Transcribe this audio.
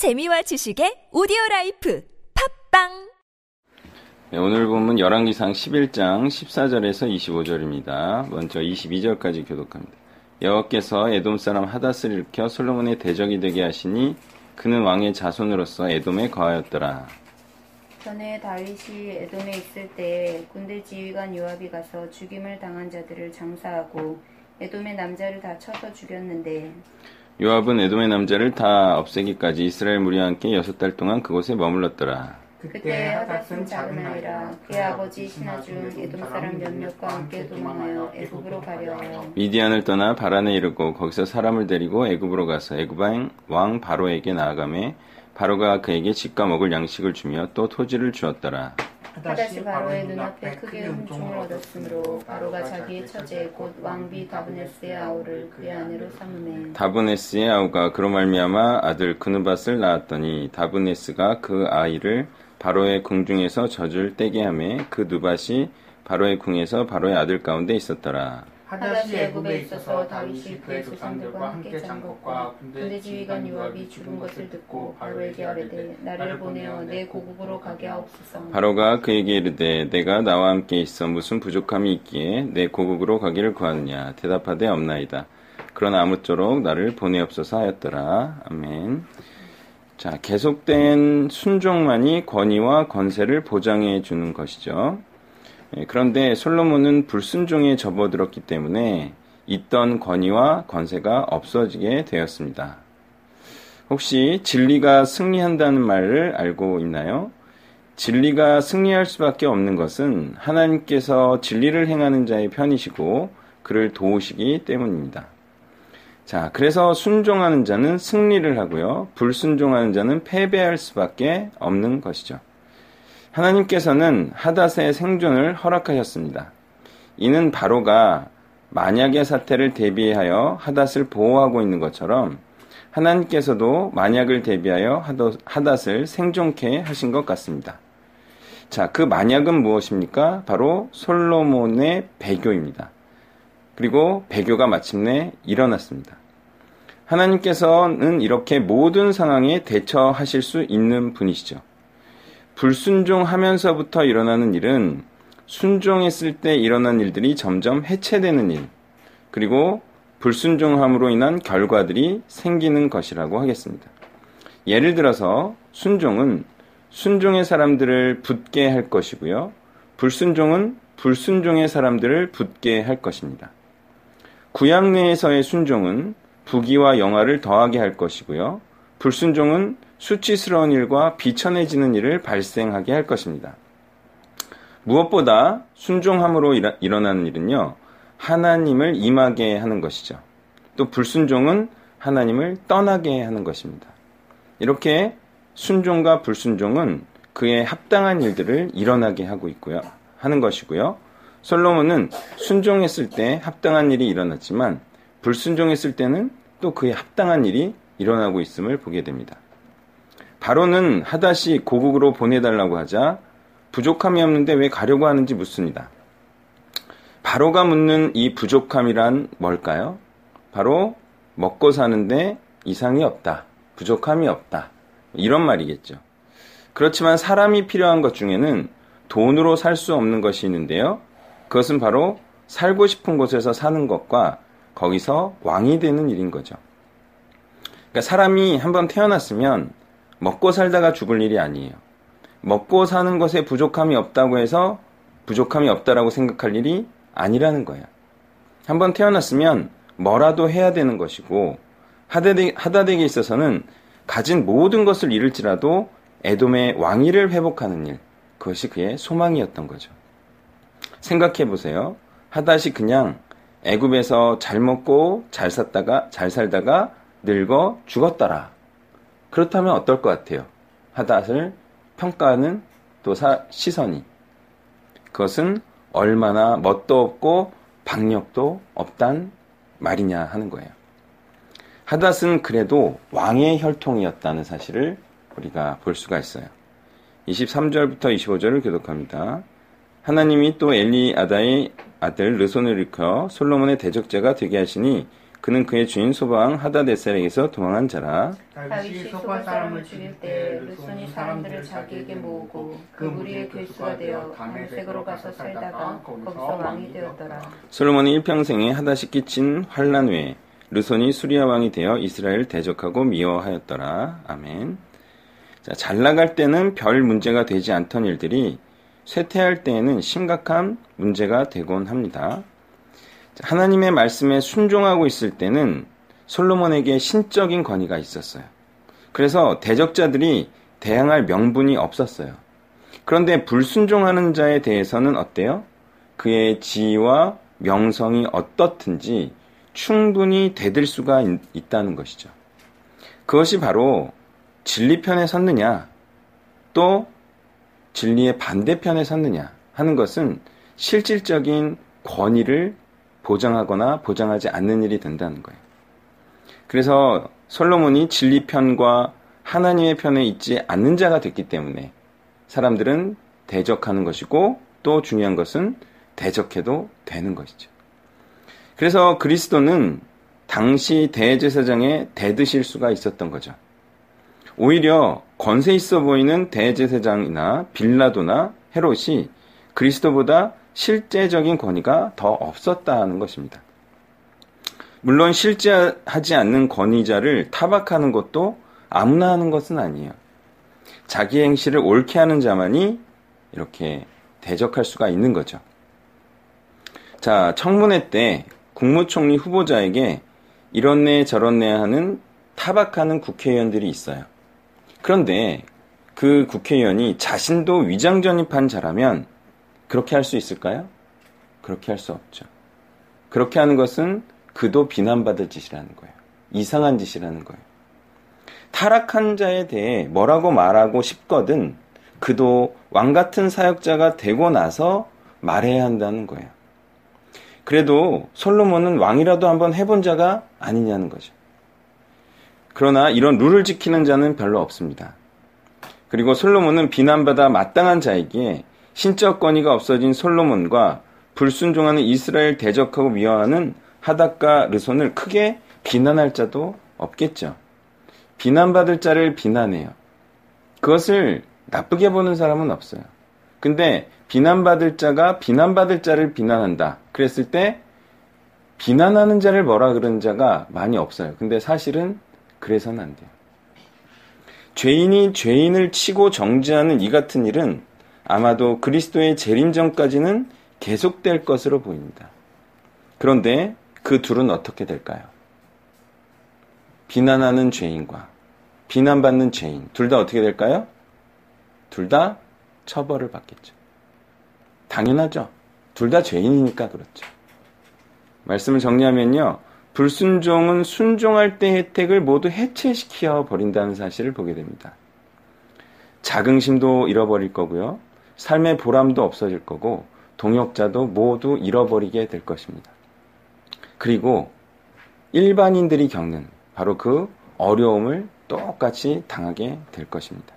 재미와 지식의 오디오 라이프 팟빵 네, 오늘 보면 열왕기상 11장 14절에서 25절입니다. 먼저 22절까지 교독합니다. 여호와께서 에돔 사람 하닷을 일으켜 솔로몬의 대적이 되게 하시니 그는 왕의 자손으로서 에돔에 거하였더라. 전에 다윗이 에돔에 있을 때 군대 지휘관 요압이 가서 죽임을 당한 자들을 장사하고 에돔의 남자를 다 쳐서 죽였는데 요압은 에돔의 남자를 다 없애기까지 이스라엘 무리와 함께 여섯 달 동안 그곳에 머물렀더라. 그때 하닷은 작은 아이라 그의 아버지 신하중 에돔 사람 몇몇과 함께 도망하여 애굽으로 가려 미디안을 떠나 바란에 이르고 거기서 사람을 데리고 애굽으로 가서 애굽왕 왕 바로에게 나아가매 바로가 그에게 집과 먹을 양식을 주며 또 토지를 주었더라. 하닷이 바로의 눈앞에 크게 은총을 얻었으므로 바로가 자기의 처제 곧 왕비 다브네스의 아우를 그의 아내로 삼으매 다브네스의 아우가 그로 말미암아 아들 그누밧을 낳았더니 다브네스가 그 아이를 바로의 궁중에서 젖을 떼게 하매 그 누밧이 바로의 궁에서 바로의 아들 가운데 있었더라. 하닷이 애굽에 있어서 다윗이 그의 조상들과 함께 잔 것과 군대 지휘관 요압이 죽은 것을 듣고 바로에게 아뢰되 나를 보내어 내 고국으로 가게 하옵소서 바로가 그에게 이르되 내가 나와 함께 있어 무슨 부족함이 있기에 내 고국으로 가기를 구하느냐 대답하되 없나이다. 그러나 아무쪼록 나를 보내옵소서 하였더라. 아멘. 자, 계속된 순종만이 권위와 건세를 보장해 주는 것이죠. 예, 그런데 솔로몬은 불순종에 접어들었기 때문에 있던 권위와 건세가 없어지게 되었습니다. 혹시 진리가 승리한다는 말을 알고 있나요? 진리가 승리할 수밖에 없는 것은 하나님께서 진리를 행하는 자의 편이시고 그를 도우시기 때문입니다. 자, 그래서 순종하는 자는 승리를 하고요. 불순종하는 자는 패배할 수밖에 없는 것이죠. 하나님께서는 하닷의 생존을 허락하셨습니다. 이는 바로가 만약의 사태를 대비하여 하닷을 보호하고 있는 것처럼 하나님께서도 만약을 대비하여 하닷을 생존케 하신 것 같습니다. 자, 그 만약은 무엇입니까? 바로 솔로몬의 배교입니다. 그리고 배교가 마침내 일어났습니다. 하나님께서는 이렇게 모든 상황에 대처하실 수 있는 분이시죠. 불순종하면서부터 일어나는 일은 순종했을 때 일어난 일들이 점점 해체되는 일, 그리고 불순종함으로 인한 결과들이 생기는 것이라고 하겠습니다. 예를 들어서 순종은 순종의 사람들을 붙게 할 것이고요. 불순종은 불순종의 사람들을 붙게 할 것입니다. 구약 내에서의 순종은 부귀와 영화를 더하게 할 것이고요. 불순종은 수치스러운 일과 비천해지는 일을 발생하게 할 것입니다. 무엇보다 순종함으로 일어나는 일은요, 하나님을 임하게 하는 것이죠. 또 불순종은 하나님을 떠나게 하는 것입니다. 이렇게 순종과 불순종은 그에 합당한 일들을 일어나게 하고 있고요. 하는 것이고요. 솔로몬은 순종했을 때 합당한 일이 일어났지만 불순종했을 때는 또 그에 합당한 일이 일어나고 있음을 보게 됩니다. 바로는 하다시 고국으로 보내달라고 하자 부족함이 없는데 왜 가려고 하는지 묻습니다. 바로가 묻는 이 부족함이란 뭘까요? 바로 먹고 사는데 이상이 없다. 부족함이 없다. 이런 말이겠죠. 그렇지만 사람이 필요한 것 중에는 돈으로 살 수 없는 것이 있는데요. 그것은 바로 살고 싶은 곳에서 사는 것과 거기서 왕이 되는 일인 거죠. 그러니까 사람이 한번 태어났으면 먹고 살다가 죽을 일이 아니에요. 먹고 사는 것에 부족함이 없다고 해서 부족함이 없다라고 생각할 일이 아니라는 거예요. 한번 태어났으면 뭐라도 해야 되는 것이고 하다덱에 있어서는 가진 모든 것을 잃을지라도 에돔의 왕위를 회복하는 일 그것이 그의 소망이었던 거죠. 생각해 보세요. 하닷이 그냥 애굽에서 잘 먹고 잘 샀다가 잘 살다가 늙어 죽었더라. 그렇다면 어떨 것 같아요? 하닷을 평가하는 또 사, 시선이. 그것은 얼마나 멋도 없고 박력도 없단 말이냐 하는 거예요. 하닷은 그래도 왕의 혈통이었다는 사실을 우리가 볼 수가 있어요. 23절부터 25절을 교독합니다. 하나님이 또 엘리 아다의 아들 르손을 일으켜 솔로몬의 대적자가 되게 하시니 그는 그의 주인 소방 하다데셀에게서 도망한 자라. 다윗이 소바 사람을 죽일 때 르손이 사람들을 자기에게 모으고 그 무리의 괴수가 되어 다메섹으로 가서 살다가 거기서 왕이 되었더라. 솔로몬이 일평생에 하다시 끼친 환란 후에 르손이 수리아 왕이 되어 이스라엘 대적하고 미워하였더라. 아멘. 자, 잘 나갈 때는 별 문제가 되지 않던 일들이 쇠퇴할 때에는 심각한 문제가 되곤 합니다. 하나님의 말씀에 순종하고 있을 때는 솔로몬에게 신적인 권위가 있었어요. 그래서 대적자들이 대항할 명분이 없었어요. 그런데 불순종하는 자에 대해서는 어때요? 그의 지위와 명성이 어떻든지 충분히 대들 수가 있, 다는 것이죠. 그것이 바로 진리편에 섰느냐, 또 진리의 반대편에 섰느냐 하는 것은 실질적인 권위를 보장하거나 보장하지 않는 일이 된다는 거예요. 그래서 솔로몬이 진리 편과 하나님의 편에 있지 않는 자가 됐기 때문에 사람들은 대적하는 것이고 또 중요한 것은 대적해도 되는 것이죠. 그래서 그리스도는 당시 대제사장의 대드실 수가 있었던 거죠. 오히려 권세 있어 보이는 대제사장이나 빌라도나 헤롯이 그리스도보다 실제적인 권위가 더 없었다는 것입니다. 물론 실제하지 않는 권위자를 타박하는 것도 아무나 하는 것은 아니에요. 자기 행실을 옳게 하는 자만이 이렇게 대적할 수가 있는 거죠. 자, 청문회 때 국무총리 후보자에게 이런네 저런네 하는 타박하는 국회의원들이 있어요. 그런데 그 국회의원이 자신도 위장 전입한 자라면 그렇게 할 수 있을까요? 그렇게 할 수 없죠. 그렇게 하는 것은 그도 비난받을 짓이라는 거예요. 이상한 짓이라는 거예요. 타락한 자에 대해 뭐라고 말하고 싶거든 그도 왕 같은 사역자가 되고 나서 말해야 한다는 거예요. 그래도 솔로몬은 왕이라도 한번 해본 자가 아니냐는 거죠. 그러나 이런 룰을 지키는 자는 별로 없습니다. 그리고 솔로몬은 비난받아 마땅한 자이기에 신적 권위가 없어진 솔로몬과 불순종하는 이스라엘 대적하고 미워하는 하닥과 르손을 크게 비난할 자도 없겠죠. 비난받을 자를 비난해요. 그것을 나쁘게 보는 사람은 없어요. 근데 비난받을 자가 비난받을 자를 비난한다. 그랬을 때 비난하는 자를 뭐라 그러는 자가 많이 없어요. 근데 사실은 그래서는 안 돼요. 죄인이 죄인을 치고 정죄하는 이 같은 일은 아마도 그리스도의 재림 전까지는 계속될 것으로 보입니다. 그런데 그 둘은 어떻게 될까요? 비난하는 죄인과 비난받는 죄인 둘 다 어떻게 될까요? 둘 다 처벌을 받겠죠. 당연하죠. 둘 다 죄인이니까 그렇죠. 말씀을 정리하면요. 불순종은 순종할 때 혜택을 모두 해체시켜 버린다는 사실을 보게 됩니다. 자긍심도 잃어버릴 거고요. 삶의 보람도 없어질 거고 동역자도 모두 잃어버리게 될 것입니다. 그리고 일반인들이 겪는 바로 그 어려움을 똑같이 당하게 될 것입니다.